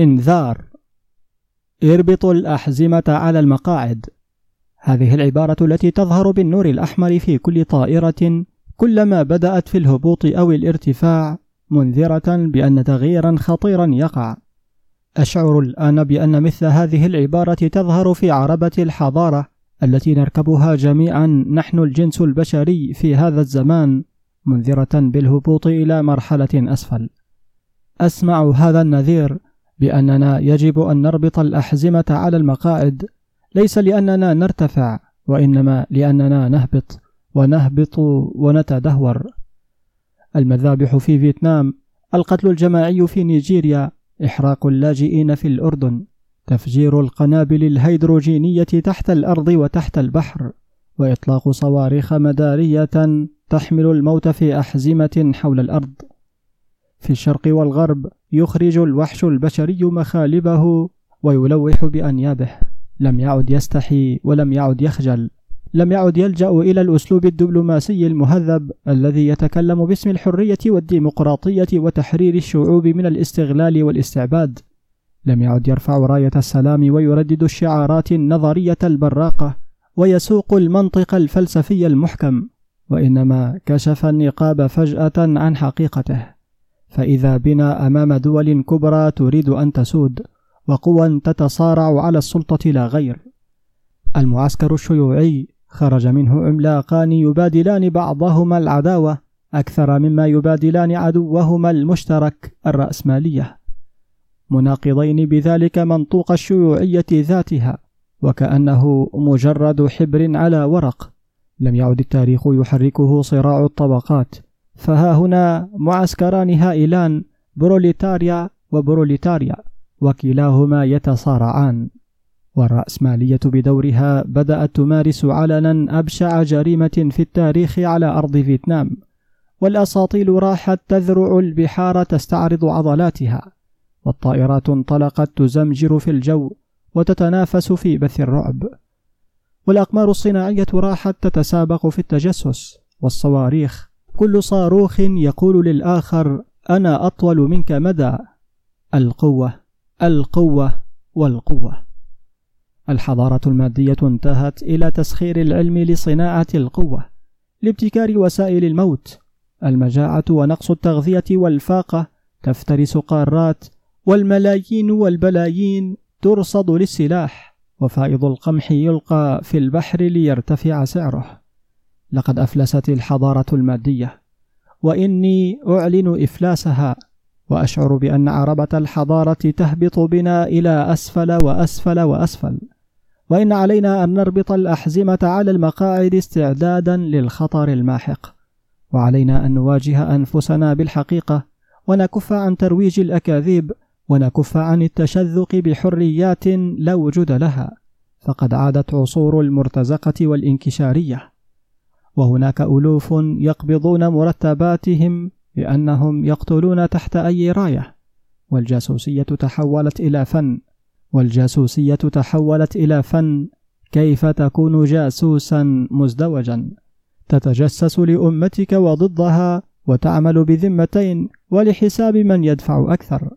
إنذار. اربطوا الأحزمة على المقاعد. هذه العبارة التي تظهر بالنور الأحمر في كل طائرة كلما بدأت في الهبوط أو الارتفاع منذرة بأن تغييرا خطيرا يقع. أشعر الآن بأن مثل هذه العبارة تظهر في عربة الحضارة التي نركبها جميعا نحن الجنس البشري في هذا الزمان منذرة بالهبوط إلى مرحلة أسفل. أسمع هذا النذير. بأننا يجب أن نربط الأحزمة على المقاعد ليس لأننا نرتفع وإنما لأننا نهبط ونهبط ونتدهور. المذابح في فيتنام، القتل الجماعي في نيجيريا، إحراق اللاجئين في الأردن، تفجير القنابل الهيدروجينية تحت الأرض وتحت البحر، وإطلاق صواريخ مدارية تحمل الموت في أحزمة حول الأرض. في الشرق والغرب يخرج الوحش البشري مخالبه ويلوح بأنيابه، لم يعد يستحي ولم يعد يخجل، لم يعد يلجأ إلى الأسلوب الدبلوماسي المهذب الذي يتكلم باسم الحرية والديمقراطية وتحرير الشعوب من الاستغلال والاستعباد. لم يعد يرفع راية السلام ويردد الشعارات النظرية البراقة ويسوق المنطق الفلسفي المحكم، وإنما كشف النقاب فجأة عن حقيقته، فإذا بنا أمام دول كبرى تريد أن تسود، وقوى تتصارع على السلطة لا غير. المعسكر الشيوعي خرج منه عملاقان يبادلان بعضهما العداوة أكثر مما يبادلان عدوهما المشترك الرأسمالية. مناقضين بذلك منطوق الشيوعية ذاتها وكأنه مجرد حبر على ورق. لم يعد التاريخ يحركه صراع الطبقات. فها هنا معسكران هائلان بروليتاريا وبروليتاريا وكلاهما يتصارعان. والرأسمالية بدورها بدأت تمارس علنا أبشع جريمة في التاريخ على أرض فيتنام والأساطيل راحت تذرع البحار تستعرض عضلاتها والطائرات انطلقت تزمجر في الجو وتتنافس في بث الرعب. والأقمار الصناعية راحت تتسابق في التجسس والصواريخ كل صاروخ يقول للآخر أنا أطول منك مدى. القوة القوة والقوة. الحضارة المادية انتهت إلى تسخير العلم لصناعة القوة لابتكار وسائل الموت. المجاعة ونقص التغذية والفاقة تفترس قارات والملايين والبلايين ترصد للسلاح وفائض القمح يلقى في البحر ليرتفع سعره. لقد أفلست الحضارة المادية وإني أعلن إفلاسها وأشعر بأن عربة الحضارة تهبط بنا إلى أسفل وأسفل وأسفل وإن علينا أن نربط الأحزمة على المقاعد استعدادا للخطر الماحق وعلينا أن نواجه أنفسنا بالحقيقة ونكف عن ترويج الأكاذيب ونكف عن التشذق بحريات لا وجود لها فقد عادت عصور المرتزقة والإنكشارية. وهناك ألوف يقبضون مرتباتهم لأنهم يقتلون تحت أي راية. والجاسوسية تحولت إلى فن. والجاسوسية تحولت إلى فن. كيف تكون جاسوسا مزدوجا؟ تتجسس لأمتك وضدها وتعمل بذمتين ولحساب من يدفع أكثر.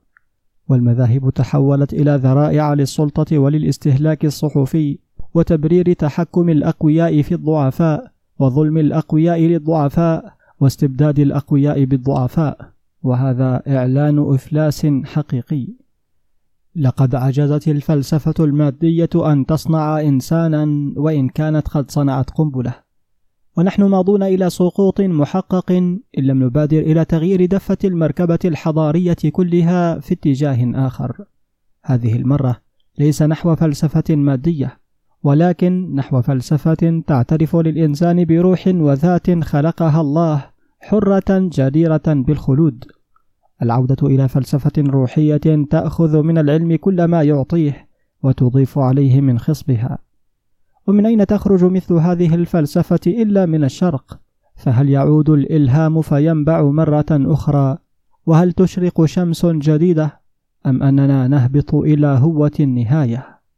والمذاهب تحولت إلى ذرائع للسلطة وللاستهلاك الصحفي وتبرير تحكم الأقوياء في الضعفاء. وظلم الأقوياء للضعفاء واستبداد الأقوياء بالضعفاء وهذا إعلان إفلاس حقيقي. لقد عجزت الفلسفة المادية أن تصنع إنسانا وإن كانت قد صنعت قنبلة. ونحن ماضون إلى سقوط محقق إن لم نبادر إلى تغيير دفة المركبة الحضارية كلها في اتجاه آخر. هذه المرة ليس نحو فلسفة مادية ولكن نحو فلسفة تعترف للإنسان بروح وذات خلقها الله حرة جديرة بالخلود. العودة إلى فلسفة روحية تأخذ من العلم كل ما يعطيه وتضيف عليه من خصبها. ومن أين تخرج مثل هذه الفلسفة إلا من الشرق؟ فهل يعود الإلهام فينبع مرة أخرى؟ وهل تشرق شمس جديدة؟ أم أننا نهبط إلى هوة النهاية؟